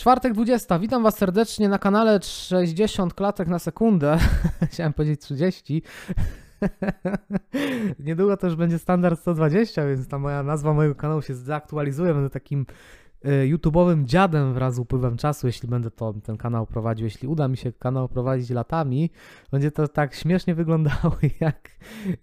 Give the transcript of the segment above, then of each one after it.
Czwartek 20. Witam Was serdecznie na kanale 60 klatek na sekundę. Chciałem powiedzieć 30. Niedługo już będzie standard 120, więc ta moja nazwa mojego kanału się zaktualizuje. Będę takim YouTube'owym dziadem wraz z upływem czasu, jeśli będę to, ten kanał prowadził. Jeśli uda mi się kanał prowadzić latami, będzie to tak śmiesznie wyglądało, jak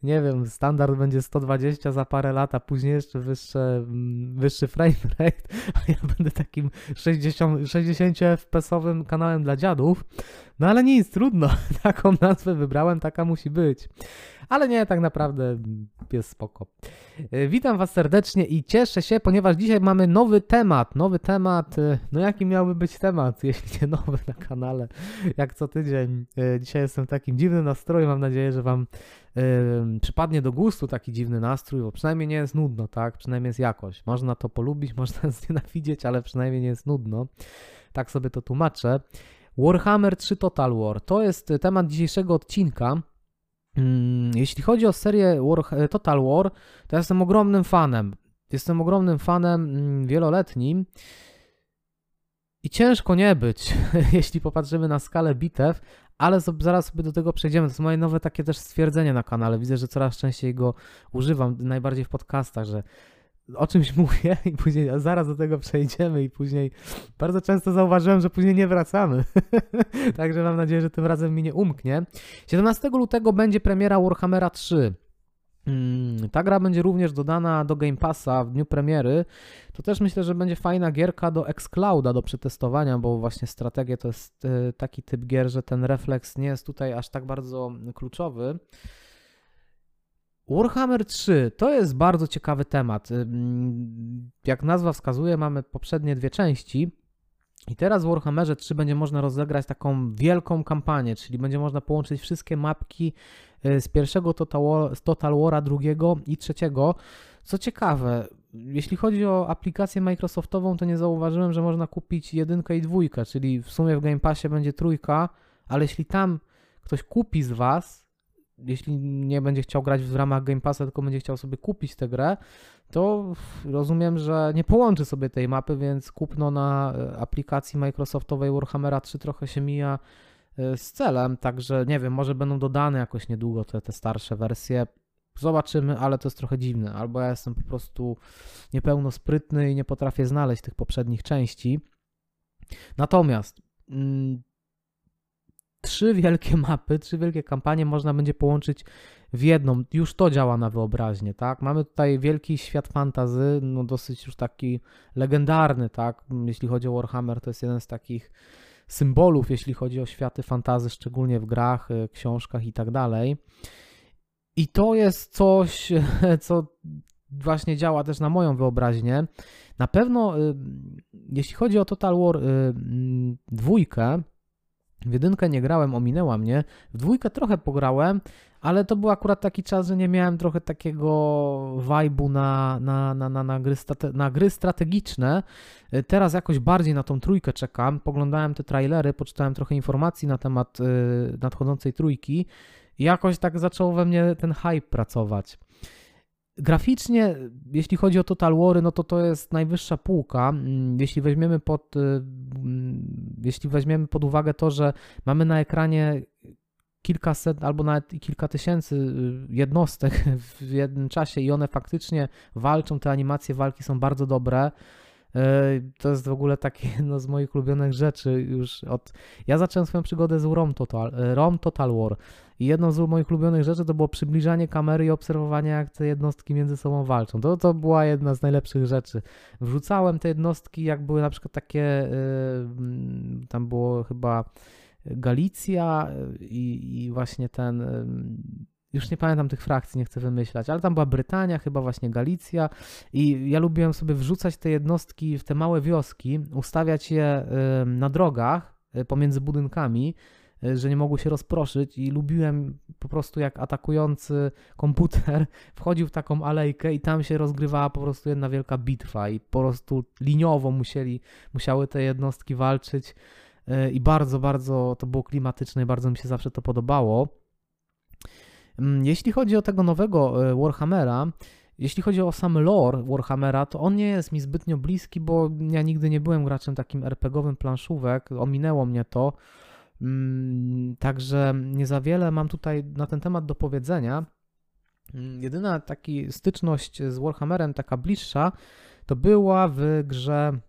nie wiem, standard będzie 120 za parę lat, a później jeszcze wyższe, mm, wyższy frame rate, a ja będę takim 60, 60 FPS-owym kanałem dla dziadów. No ale nic, trudno. Taką nazwę wybrałem, taka musi być. Ale nie, tak naprawdę jest spoko. E, Witam Was serdecznie i cieszę się, ponieważ dzisiaj mamy nowy temat. Nowy temat, e, no jaki miałby być temat, jeśli nie nowy na kanale, jak co tydzień. E, Dzisiaj jestem w takim dziwnym nastroju, mam nadzieję, że Wam przypadnie do gustu taki dziwny nastrój, bo przynajmniej nie jest nudno, tak? Przynajmniej jest jakość. Można to polubić, można znienawidzieć, ale przynajmniej nie jest nudno. Tak sobie to tłumaczę. Warhammer 3 Total War to jest temat dzisiejszego odcinka. Mm, Jeśli chodzi o serię War, Total War, to ja jestem ogromnym fanem. Jestem ogromnym fanem mm, wieloletnim. I ciężko nie być, jeśli popatrzymy na skalę bitew, ale zaraz sobie do tego przejdziemy. To jest moje nowe takie też stwierdzenie na kanale. Widzę, że coraz częściej go używam, najbardziej w podcastach, że o czymś mówię i później a zaraz do tego przejdziemy i później bardzo często zauważyłem, że później nie wracamy. Także mam nadzieję, że tym razem mi nie umknie. 17 lutego będzie premiera Warhammera 3. Mm, Ta gra będzie również dodana do Game Passa w dniu premiery. To też myślę, że będzie fajna gierka do Xclouda do przetestowania, bo właśnie strategia to jest e, taki typ gier, że ten refleks nie jest tutaj aż tak bardzo kluczowy. Warhammer 3 to jest bardzo ciekawy temat. Jak nazwa wskazuje, mamy poprzednie dwie części. I teraz w Warhammerze 3 będzie można rozegrać taką wielką kampanię, czyli będzie można połączyć wszystkie mapki y, z pierwszego Total, War, z Total War'a, drugiego i trzeciego. Co ciekawe, jeśli chodzi o aplikację Microsoftową, to nie zauważyłem, że można kupić jedynkę i dwójkę, czyli w sumie w Game Passie będzie trójka, ale jeśli tam ktoś kupi z Was, jeśli nie będzie chciał grać w ramach Game Passa, tylko będzie chciał sobie kupić tę grę, to rozumiem, że nie połączy sobie tej mapy, więc kupno na e, aplikacji Microsoftowej Warhammera 3 trochę się mija e, z celem, także nie wiem, może będą dodane jakoś niedługo te, te starsze wersje. Zobaczymy, ale to jest trochę dziwne. Albo ja jestem po prostu niepełnosprytny i nie potrafię znaleźć tych poprzednich części. Natomiast mm, trzy wielkie mapy, trzy wielkie kampanie można będzie połączyć w jedną. Już to działa na wyobraźnię, tak? Mamy tutaj wielki świat fantazy, no dosyć już taki legendarny, tak? Jeśli chodzi o Warhammer, to jest jeden z takich symbolów, jeśli chodzi o światy fantazy, szczególnie w grach, y, książkach i tak dalej. I to jest coś, co właśnie działa też na moją wyobraźnię. Na pewno, y, jeśli chodzi o Total War y, mm, dwójkę, w jedynkę nie grałem, ominęła mnie. W dwójkę trochę pograłem, ale to był akurat taki czas, że nie miałem trochę takiego vibe'u na, na, na, na, na, gry strate- na gry strategiczne. Teraz jakoś bardziej na tą trójkę czekam. Poglądałem te trailery, poczytałem trochę informacji na temat y, nadchodzącej trójki i jakoś tak zaczął we mnie ten hype pracować. Graficznie, jeśli chodzi o Total War, no to to jest najwyższa półka. Mm, Jeśli weźmiemy pod, y, jeśli weźmiemy pod uwagę to, że mamy na ekranie kilkaset albo nawet kilka tysięcy y, jednostek w jednym czasie i one faktycznie walczą, te animacje walki są bardzo dobre. Y, To jest w ogóle takie jedno z moich ulubionych rzeczy już od... Ja zacząłem swoją przygodę z ROM Total, y, ROM Total War i jedną z moich ulubionych rzeczy to było przybliżanie kamery i obserwowanie jak te jednostki między sobą walczą. To, to była jedna z najlepszych rzeczy. Wrzucałem te jednostki, jak były na przykład takie, y, mm, tam było chyba Galicja i, i właśnie ten, już nie pamiętam tych frakcji, nie chcę wymyślać, ale tam była Brytania, chyba właśnie Galicja. I ja lubiłem sobie wrzucać te jednostki w te małe wioski, ustawiać je na drogach y, pomiędzy budynkami, y, że nie mogły się rozproszyć. I lubiłem po prostu jak atakujący komputer wchodził w taką alejkę i tam się rozgrywała po prostu jedna wielka bitwa. I po prostu liniowo musieli, musiały te jednostki walczyć y, i bardzo, bardzo to było klimatyczne i bardzo mi się zawsze to podobało. Mm, Jeśli chodzi o tego nowego y, Warhammera, Jeśli chodzi o sam lore Warhammera, to on nie jest mi zbytnio bliski, bo ja nigdy nie byłem graczem takim RPGowym planszówek, ominęło mnie to. Mm, także nie za wiele mam tutaj na ten temat do powiedzenia. Mm, jedyna taki styczność z Warhammerem, taka bliższa, to była w grze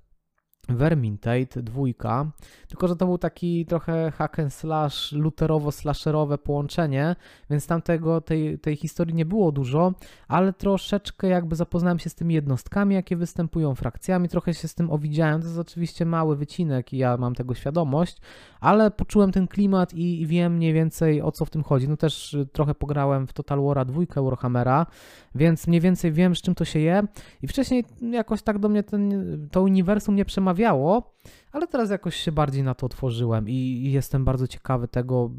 Vermintide dwójka, tylko że to był taki trochę hack and slash, luterowo-slasherowe połączenie, więc tamtego, tej, tej historii nie było dużo, ale troszeczkę jakby zapoznałem się z tymi jednostkami, jakie występują, frakcjami, trochę się z tym owidziałem, to jest oczywiście mały wycinek i ja mam tego świadomość, ale poczułem ten klimat i, i wiem mniej więcej o co w tym chodzi. No też y, trochę pograłem w Total War dwójkę Warhammera, więc mniej więcej wiem z czym to się je. I wcześniej jakoś tak do mnie ten, to uniwersum nie przemawiało, ale teraz jakoś się bardziej na to otworzyłem i, jestem bardzo ciekawy tego.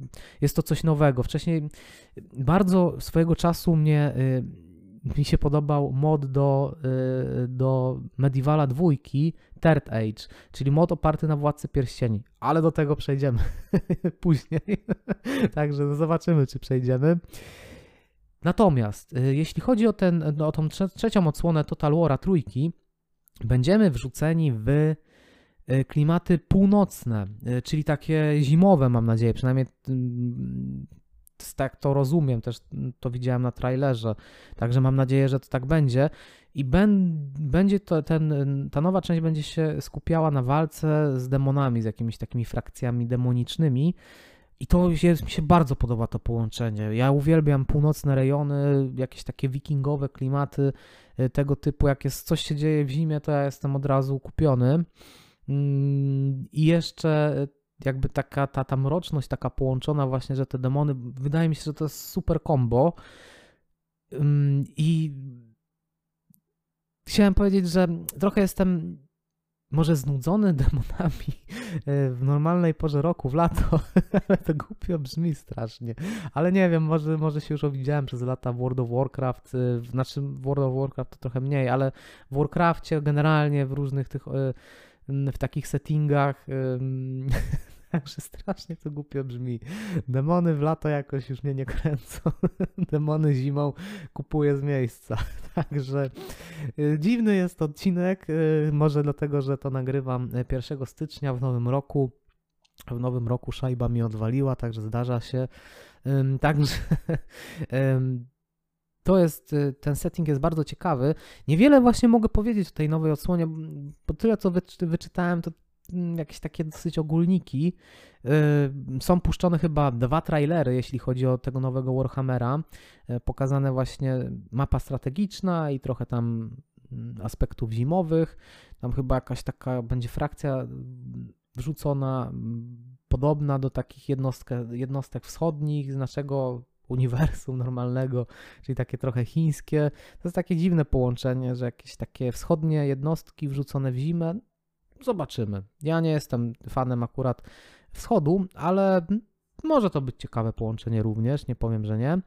Jest to coś nowego. Wcześniej bardzo swojego czasu mnie y, mi się podobał mod do, y, do Medievala dwójki Third Age, czyli mod oparty na Władcy Pierścieni, ale do tego przejdziemy później. Także no zobaczymy, czy przejdziemy. Natomiast y, jeśli chodzi o, ten, no, o tą trzecią odsłonę Total War'a trójki, będziemy wrzuceni w klimaty północne, y, czyli takie zimowe, mam nadzieję, przynajmniej mm, tak to rozumiem, też to widziałem na trailerze, także mam nadzieję, że to tak będzie. I ben, będzie to, ten, ta nowa część będzie się skupiała na walce z demonami, z jakimiś takimi frakcjami demonicznymi. I to jest, mi się bardzo podoba to połączenie. Ja uwielbiam północne rejony, jakieś takie wikingowe klimaty y, tego typu. Jak jest coś się dzieje w zimie, to ja jestem od razu kupiony. I jeszcze jakby taka ta, ta mroczność, taka połączona właśnie, że te demony, wydaje mi się, że to jest super combo. I chciałem powiedzieć, że trochę jestem może znudzony demonami e, w normalnej porze roku, w lato, ale to głupio brzmi strasznie. Ale nie wiem, może, może się już owidziałem przez lata w World of Warcraft, e, w World of Warcraft to trochę mniej, ale w Warcraftie generalnie w różnych tych, e, w takich settingach Także strasznie to głupio brzmi. Demony w lato jakoś już mnie nie kręcą. Demony zimą kupuję z miejsca. Także y, dziwny jest odcinek. Y, może dlatego, że to nagrywam 1 stycznia w nowym roku. W nowym roku szajba mi odwaliła, także zdarza się. Także to jest, y, ten setting jest bardzo ciekawy. Niewiele właśnie mogę powiedzieć o tej nowej odsłonie, bo tyle co wyczytałem, to Mm, jakieś takie dosyć ogólniki. Y, są puszczone chyba dwa trailery, jeśli chodzi o tego nowego Warhammera. Y, pokazane właśnie mapa strategiczna i trochę tam mm, aspektów zimowych. Tam chyba jakaś taka będzie frakcja wrzucona podobna do takich jednostek, jednostek wschodnich z naszego uniwersum normalnego, czyli takie trochę chińskie. To jest takie dziwne połączenie, że jakieś takie wschodnie jednostki wrzucone w zimę. Zobaczymy. Ja nie jestem fanem akurat wschodu, ale może to być ciekawe połączenie również, nie powiem, że nie.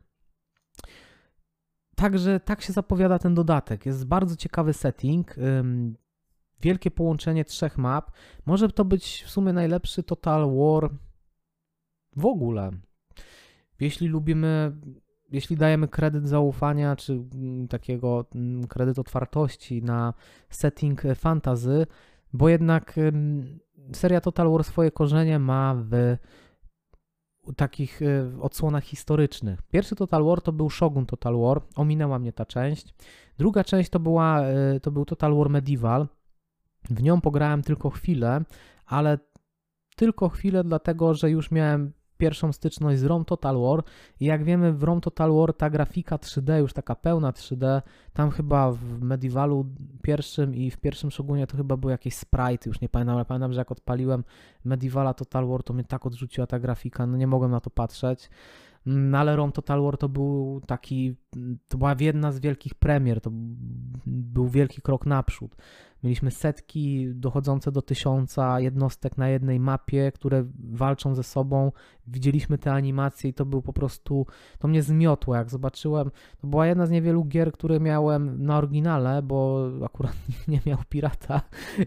Także tak się zapowiada ten dodatek. Jest bardzo ciekawy setting. Wielkie połączenie trzech map. Może to być w sumie najlepszy Total War w ogóle. Jeśli lubimy, jeśli dajemy kredyt zaufania, czy mm, takiego mm, kredyt otwartości na setting fantazy, bo jednak seria Total War swoje korzenie ma w takich y, odsłonach historycznych. Pierwszy Total War to był Shogun Total War, ominęła mnie ta część. Druga część to, była, y, to był Total War Medieval. W nią pograłem tylko chwilę, ale tylko chwilę, dlatego że już miałem pierwszą styczność z ROM Total War i jak wiemy w ROM Total War ta grafika 3D, już taka pełna 3D, tam chyba w Medievalu pierwszym i w pierwszym Shogunie to chyba były jakieś sprite, już nie pamiętam, ale pamiętam, że jak odpaliłem Medievala Total War, to mnie tak odrzuciła ta grafika, no nie mogłem na to patrzeć. No ale ROM Total War to był taki, to była jedna z wielkich premier, to był wielki krok naprzód. Mieliśmy setki dochodzące do tysiąca jednostek na jednej mapie, które walczą ze sobą. Widzieliśmy te animacje i to był po prostu, to mnie zmiotło. Jak zobaczyłem, to była jedna z niewielu gier, które miałem na oryginale, bo akurat nie miał pirata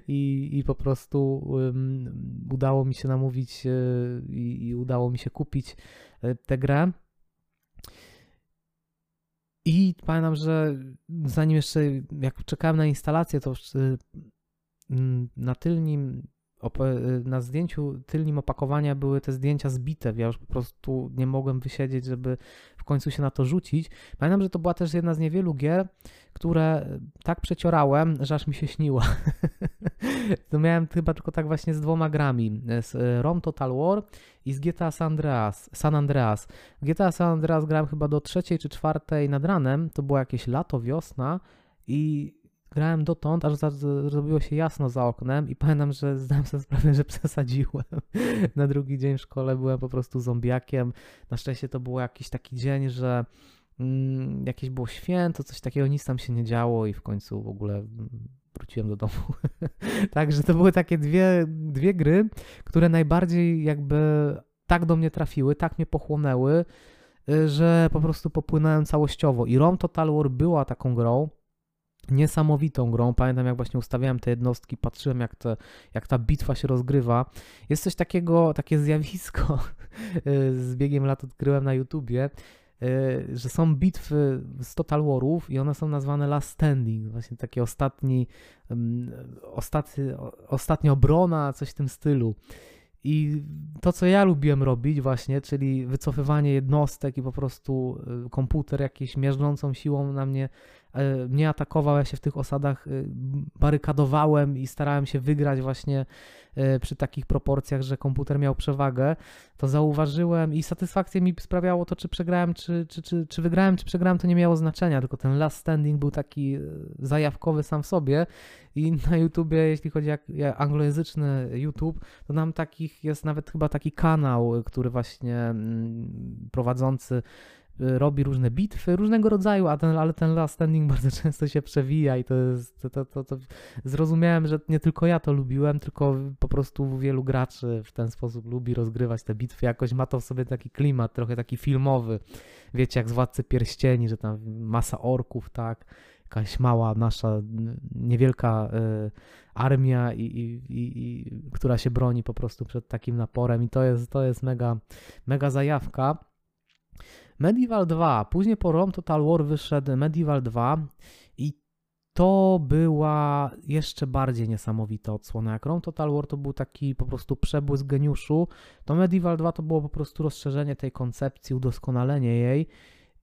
i, i po prostu um, udało mi się namówić yy, i udało mi się kupić yy, tę grę. I pamiętam, że zanim jeszcze, jak czekałem na instalację, to y, mm, na tylnym na zdjęciu tylnym opakowania były te zdjęcia zbite. Ja już po prostu nie mogłem wysiedzieć, żeby w końcu się na to rzucić. Pamiętam, że to była też jedna z niewielu gier, które tak przeciorałem, że aż mi się śniło. to miałem chyba tylko tak właśnie z dwoma grami. Z e, ROM Total War i z GTA San Andreas. San Andreas. GTA San Andreas grałem chyba do trzeciej czy czwartej nad ranem. To było jakieś lato, wiosna i grałem dotąd, aż zrobiło się jasno za oknem i pamiętam, że zdałem sobie sprawę, że przesadziłem. Na drugi dzień w szkole byłem po prostu zombiakiem. Na szczęście to był jakiś taki dzień, że mm, jakieś było święto, coś takiego, nic tam się nie działo i w końcu w ogóle mm, wróciłem do domu. Także to były takie dwie, dwie gry, które najbardziej jakby tak do mnie trafiły, tak mnie pochłonęły, y, że po prostu popłynąłem całościowo. I Rom Total War była taką grą, niesamowitą grą. Pamiętam, jak właśnie ustawiałem te jednostki, patrzyłem, jak, te, jak ta bitwa się rozgrywa. Jest coś takiego, takie zjawisko, z biegiem lat odkryłem na YouTubie, że są bitwy z Total Warów i one są nazwane Last Standing, właśnie taki ostatni, ostatni ostatnia obrona, coś w tym stylu. I to, co ja lubiłem robić właśnie, czyli wycofywanie jednostek i po prostu y, komputer jakiś miażdżącą siłą na mnie mnie atakował, ja się w tych osadach y, barykadowałem i starałem się wygrać właśnie przy takich proporcjach, że komputer miał przewagę, to zauważyłem i satysfakcję mi sprawiało to, czy przegrałem, czy, czy, czy, czy wygrałem, czy przegrałem, to nie miało znaczenia, tylko ten last standing był taki zajawkowy sam w sobie. I na YouTubie, jeśli chodzi o anglojęzyczny YouTube, to nam takich jest nawet chyba taki kanał, który właśnie mm, prowadzący robi różne bitwy, różnego rodzaju, a ten, ale ten last standing bardzo często się przewija i to jest, to, to, to, to, zrozumiałem, że nie tylko ja to lubiłem, tylko po prostu wielu graczy w ten sposób lubi rozgrywać te bitwy, jakoś ma to w sobie taki klimat, trochę taki filmowy, wiecie, jak z Władcy Pierścieni, że tam masa orków, tak, jakaś mała nasza niewielka y, armia, i, i, i, która się broni po prostu przed takim naporem i to jest, to jest mega, mega zajawka. Medieval 2, później po Rome Total War wyszedł Medieval 2 i to była jeszcze bardziej niesamowita odsłona. Jak Rome Total War to był taki po prostu przebłysk geniuszu, to Medieval 2 to było po prostu rozszerzenie tej koncepcji, udoskonalenie jej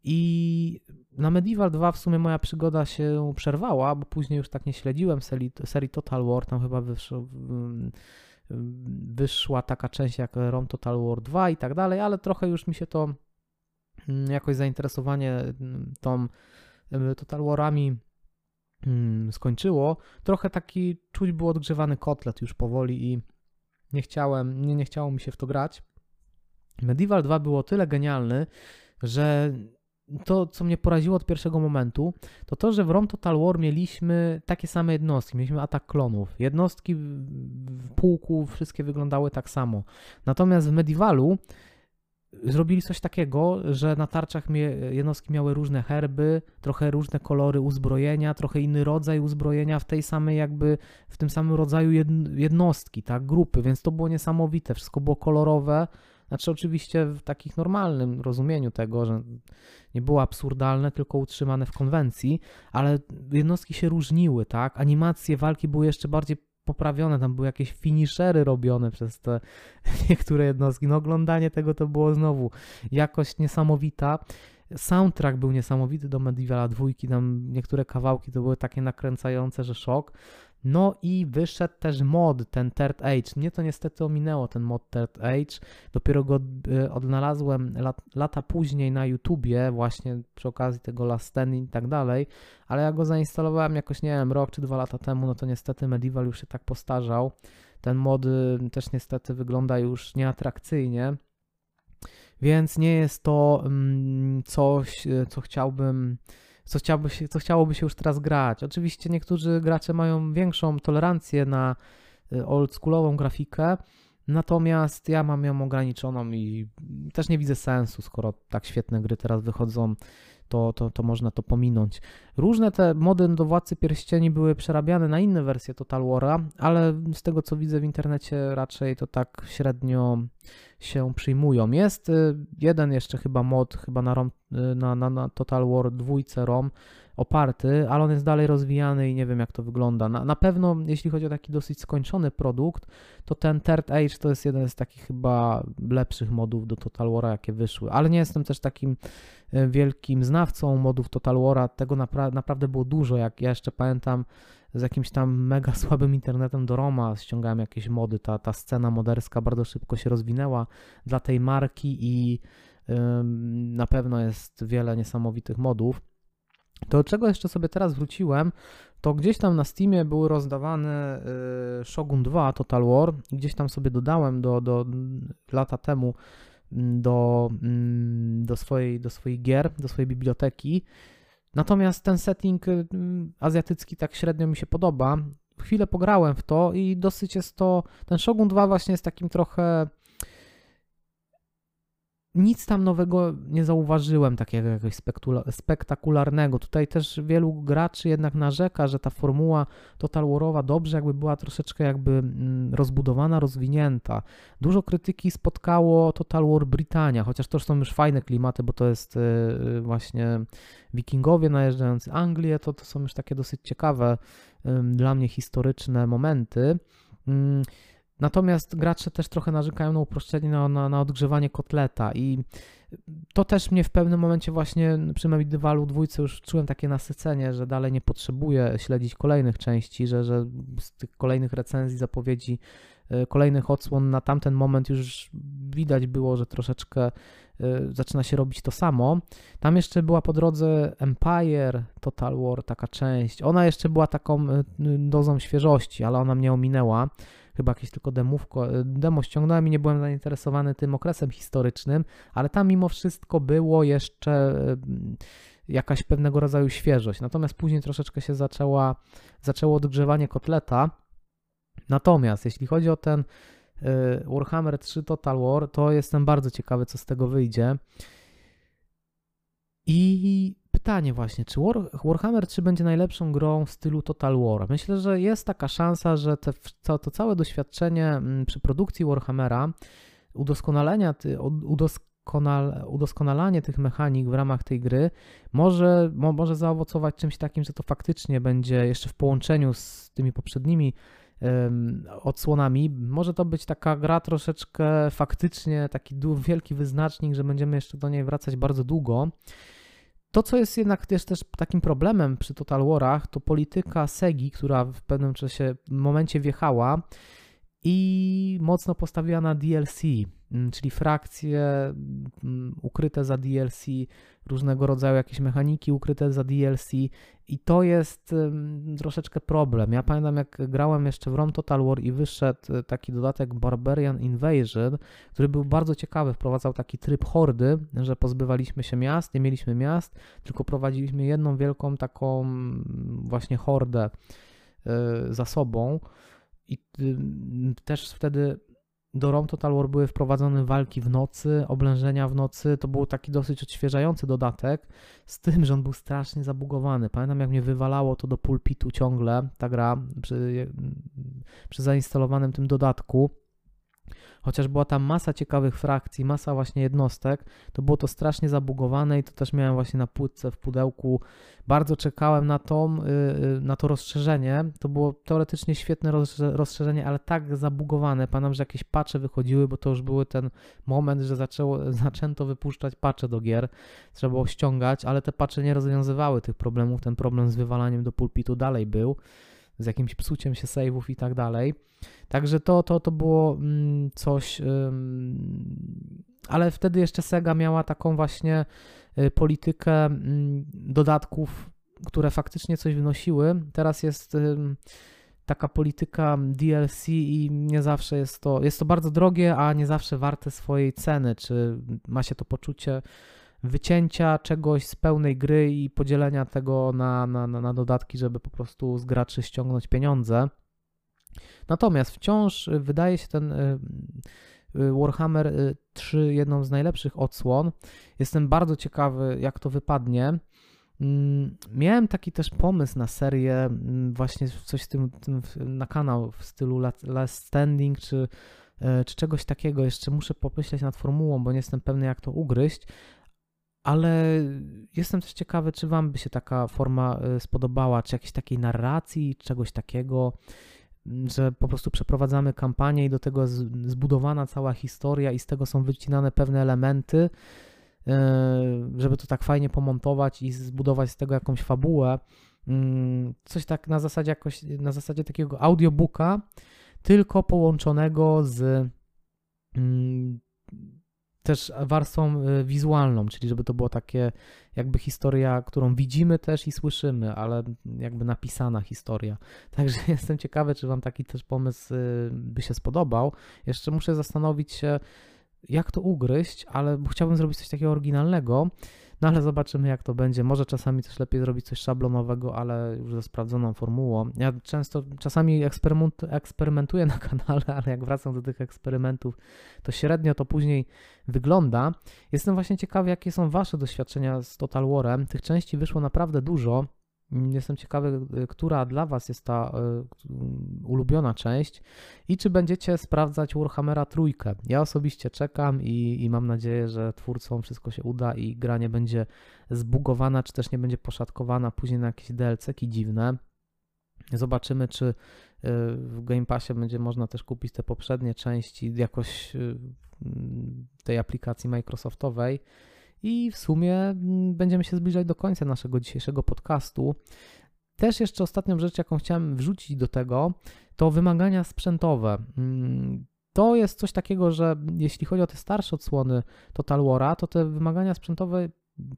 i na Medieval 2 w sumie moja przygoda się przerwała, bo później już tak nie śledziłem serii, serii Total War, tam chyba wyszło, wyszła taka część jak ROM Total War 2 i tak dalej, ale trochę już mi się to jakoś zainteresowanie mm, tą Total Warami mm, skończyło. Trochę taki czuć był odgrzewany kotlet już powoli i nie chciałem, nie, nie chciało mi się w to grać. Medieval 2 było tyle genialny, że to, co mnie poraziło od pierwszego momentu, to to, że w ROM Total War mieliśmy takie same jednostki. Mieliśmy atak klonów. Jednostki w pułku wszystkie wyglądały tak samo. Natomiast w Medievalu zrobili coś takiego, że na tarczach jednostki miały różne herby, trochę różne kolory uzbrojenia, trochę inny rodzaj uzbrojenia w tej samej jakby, w tym samym rodzaju jednostki, tak, grupy, więc to było niesamowite, wszystko było kolorowe, znaczy, oczywiście w takich normalnym rozumieniu tego, że nie było absurdalne, tylko utrzymane w konwencji, ale jednostki się różniły, tak? Animacje walki były jeszcze bardziej poprawione, tam były jakieś finishery robione przez te niektóre jednostki. No, oglądanie tego to było znowu jakość niesamowita. Soundtrack był niesamowity do Medievala dwójki, tam niektóre kawałki to były takie nakręcające, że szok. No i wyszedł też mod, ten Third Age. Mnie to niestety ominęło, ten mod Third Age. Dopiero go e, odnalazłem lat, lata później na YouTubie, właśnie przy okazji tego Last Stand i tak dalej, ale ja go zainstalowałem jakoś, nie wiem, rok czy dwa lata temu, no to niestety Medieval już się tak postarzał. Ten mod y, też niestety wygląda już nieatrakcyjnie, więc nie jest to mm, coś, y, co chciałbym co, chciałby się, co chciałoby się już teraz grać. Oczywiście niektórzy gracze mają większą tolerancję na y, oldschoolową grafikę, natomiast ja mam ją ograniczoną i też nie widzę sensu, skoro tak świetne gry teraz wychodzą, to, to, to można to pominąć. Różne te mody do Władcy Pierścieni były przerabiane na inne wersje Total War'a, ale z tego co widzę w internecie raczej to tak średnio się przyjmują. Jest y, jeden jeszcze chyba mod, chyba na, ROM, y, na, na, na Total War 2 ROM, oparty, ale on jest dalej rozwijany i nie wiem jak to wygląda. Na, na pewno, jeśli chodzi o taki dosyć skończony produkt, to ten Third Age to jest jeden z takich chyba lepszych modów do Total War'a, jakie wyszły. Ale nie jestem też takim e, wielkim znawcą modów Total War'a. Tego napra naprawdę było dużo. Jak ja jeszcze pamiętam, z jakimś tam mega słabym internetem do Roma ściągałem jakieś mody. Ta, ta scena moderska bardzo szybko się rozwinęła dla tej marki i na pewno jest wiele niesamowitych modów. Do czego jeszcze sobie teraz wróciłem, to gdzieś tam na Steamie były rozdawane y, Shogun 2 Total War i gdzieś tam sobie dodałem do, do lata temu mm, do, mm, do, swojej, do swoich gier, do swojej biblioteki. Natomiast ten setting y, azjatycki tak średnio mi się podoba. Chwilę pograłem w to i dosyć jest to. Ten Shogun 2 właśnie jest takim trochę nic tam nowego nie zauważyłem, takiego jakiegoś spektakularnego. Tutaj też wielu graczy jednak narzeka, że ta formuła Total Warowa dobrze jakby była troszeczkę jakby mm, rozbudowana, rozwinięta. Dużo krytyki spotkało Total War Britannia, chociaż to są już fajne klimaty, bo to jest y, y, właśnie wikingowie najeżdżający Anglię, to, to są już takie dosyć ciekawe dla mnie historyczne momenty. Natomiast gracze też trochę narzekają na uproszczenie, na, na, na odgrzewanie kotleta i to też mnie w pewnym momencie właśnie przy Medivalu dwójce już czułem takie nasycenie, że dalej nie potrzebuję śledzić kolejnych części, że, że z tych kolejnych recenzji, zapowiedzi, e, kolejnych odsłon na tamten moment już widać było, że troszeczkę e, zaczyna się robić to samo. Tam jeszcze była po drodze Empire Total War, taka część. Ona jeszcze była taką e, dozą świeżości, ale ona mnie ominęła chyba jakieś tylko demówko, e, demo ściągnąłem i nie byłem zainteresowany tym okresem historycznym, ale tam mimo wszystko było jeszcze e, jakaś pewnego rodzaju świeżość. Natomiast później troszeczkę się zaczęła, zaczęło odgrzewanie kotleta. Natomiast jeśli chodzi o ten e, Warhammer 3 Total War, to jestem bardzo ciekawy, co z tego wyjdzie. I pytanie właśnie, czy War, Warhammer 3 będzie najlepszą grą w stylu Total War? Myślę, że jest taka szansa, że te, to całe doświadczenie mm, przy produkcji Warhammera, udoskonalenia, udoskonal, udoskonalanie tych mechanik w ramach tej gry może, mo, może zaowocować czymś takim, że to faktycznie będzie jeszcze w połączeniu z tymi poprzednimi odsłonami. Może to być taka gra troszeczkę faktycznie, taki wielki wyznacznik, że będziemy jeszcze do niej wracać bardzo długo. To, co jest jednak też, też takim problemem przy Total Warach, to polityka Segi, która w pewnym czasie, momencie wjechała i mocno postawiła na DLC, czyli frakcje mm, ukryte za DLC, różnego rodzaju jakieś mechaniki ukryte za DLC i to jest troszeczkę problem. Ja pamiętam jak grałem jeszcze w Rom Total War i wyszedł e, taki dodatek Barbarian Invasion, który był bardzo ciekawy, wprowadzał taki tryb hordy, że pozbywaliśmy się miast, nie mieliśmy miast, tylko prowadziliśmy jedną wielką taką właśnie hordę e, za sobą. I też wtedy do Rome Total War były wprowadzone walki w nocy, oblężenia w nocy. To był taki dosyć odświeżający dodatek, z tym, że on był strasznie zabugowany. Pamiętam, jak mnie wywalało to do pulpitu ciągle, ta gra, przy, przy zainstalowanym tym dodatku chociaż była tam masa ciekawych frakcji, masa właśnie jednostek, to było to strasznie zabugowane i to też miałem właśnie na płytce w pudełku. Bardzo czekałem na to, y, y, na to rozszerzenie. To było teoretycznie świetne rozszerzenie, ale tak zabugowane. Pamiętam, że jakieś patche wychodziły, bo to już był ten moment, że zaczęło, zaczęto wypuszczać patche do gier. Trzeba było ściągać, ale te patche nie rozwiązywały tych problemów. Ten problem z wywalaniem do pulpitu dalej był z jakimś psuciem się save'ów i tak dalej. Także to, to, to było mm, coś, ale wtedy jeszcze Sega miała taką właśnie y, politykę mm, dodatków, które faktycznie coś wynosiły. Teraz jest taka polityka DLC i nie zawsze jest to, jest to bardzo drogie, a nie zawsze warte swojej ceny, czy ma się to poczucie wycięcia czegoś z pełnej gry i podzielenia tego na, na, na dodatki, żeby po prostu z graczy ściągnąć pieniądze. Natomiast wciąż wydaje się ten y, y, Warhammer y, 3 jedną z najlepszych odsłon. Jestem bardzo ciekawy, jak to wypadnie. Mm, Miałem taki też pomysł na serię, mm, właśnie coś w tym, tym na kanał w stylu La- Last Standing czy, czy czegoś takiego. Jeszcze muszę pomyśleć nad formułą, bo nie jestem pewny, jak to ugryźć. Ale jestem też ciekawy, czy Wam by się taka forma e, spodobała, czy jakiejś takiej narracji, czegoś takiego, m, że po prostu przeprowadzamy kampanię i do tego zbudowana cała historia i z tego są wycinane pewne elementy, e, żeby to tak fajnie pomontować i zbudować z tego jakąś fabułę. Mm, Coś tak na zasadzie jakoś, na zasadzie takiego audiobooka, tylko połączonego z mm, też warstwą y, wizualną, czyli żeby to było takie jakby historia, którą widzimy też i słyszymy, ale jakby napisana historia. Także jestem ciekawy, czy Wam taki też pomysł y, by się spodobał. Jeszcze muszę zastanowić się, jak to ugryźć, ale chciałbym zrobić coś takiego oryginalnego. No ale zobaczymy, jak to będzie. Może czasami też lepiej zrobić coś szablonowego, ale już ze sprawdzoną formułą. Ja często, czasami eksperyment, eksperymentuję na kanale, ale jak wracam do tych eksperymentów, to średnio to później wygląda. Jestem właśnie ciekawy, jakie są Wasze doświadczenia z Total Warem. Tych części wyszło naprawdę dużo. Jestem ciekawy, y, która dla Was jest ta y, ulubiona część i czy będziecie sprawdzać Warhammera trójkę. Ja osobiście czekam i, i mam nadzieję, że twórcom wszystko się uda i gra nie będzie zbugowana, czy też nie będzie poszatkowana później na jakieś DLC-ki dziwne. Zobaczymy, czy y, w Game Passie będzie można też kupić te poprzednie części jakoś tej aplikacji Microsoftowej. I w sumie mm, będziemy się zbliżać do końca naszego dzisiejszego podcastu. Też jeszcze ostatnią rzecz, jaką chciałem wrzucić do tego, to wymagania sprzętowe. Mm, To jest coś takiego, że jeśli chodzi o te starsze odsłony Total War'a, to te wymagania sprzętowe,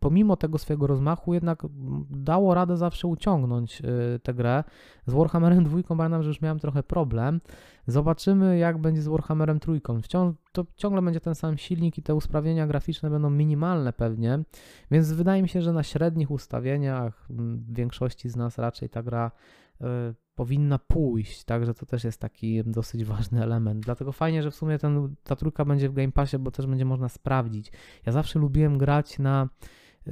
pomimo tego swojego rozmachu, jednak mm, dało radę zawsze uciągnąć y, tę grę. Z Warhammerem 2 pamiętam, że już miałem trochę problem. Zobaczymy, jak będzie z Warhammerem 3. Wciąż, to ciągle będzie ten sam silnik i te usprawnienia graficzne będą minimalne pewnie, więc wydaje mi się, że na średnich ustawieniach m, w większości z nas raczej ta gra y, powinna pójść, także to też jest taki dosyć ważny element. Dlatego fajnie, że w sumie ten, ta trójka będzie w Game Passie, bo też będzie można sprawdzić. Ja zawsze lubiłem grać na y,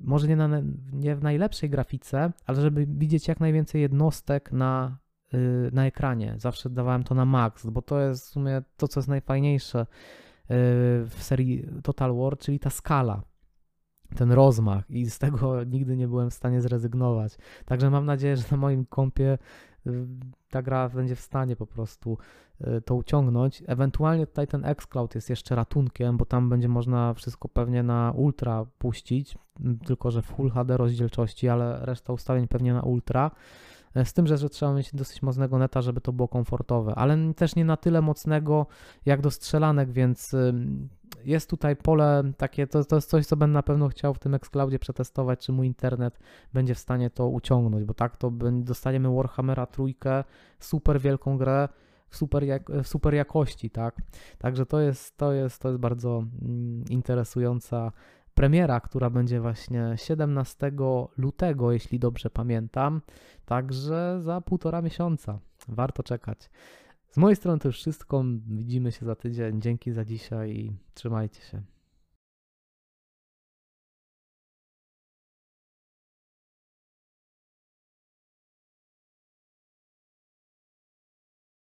może nie, na, nie w najlepszej grafice, ale żeby widzieć jak najwięcej jednostek na, y, na ekranie. Zawsze dawałem to na max, bo to jest w sumie to, co jest najfajniejsze y, w serii Total War, czyli ta skala ten rozmach i z tego nigdy nie byłem w stanie zrezygnować. Także mam nadzieję, że na moim kompie y, ta gra będzie w stanie po prostu y, to uciągnąć. Ewentualnie tutaj ten xCloud jest jeszcze ratunkiem, bo tam będzie można wszystko pewnie na ultra puścić, tylko że w Full HD rozdzielczości, ale reszta ustawień pewnie na ultra. E, Z tym, że, że trzeba mieć dosyć mocnego neta, żeby to było komfortowe, ale też nie na tyle mocnego jak do strzelanek, więc jest tutaj pole takie, to, to jest coś, co będę na pewno chciał w tym Xcloudzie przetestować, czy mój internet będzie w stanie to uciągnąć, bo tak to dostaniemy Warhammera trójkę, super wielką grę, w super, jak, w super jakości, tak? Także to jest, to jest, to jest bardzo mm, interesująca premiera, która będzie właśnie 17 lutego, jeśli dobrze pamiętam. Także za półtora miesiąca. Warto czekać. Z mojej strony to już wszystko. Widzimy się za tydzień. Dzięki za dzisiaj i trzymajcie się.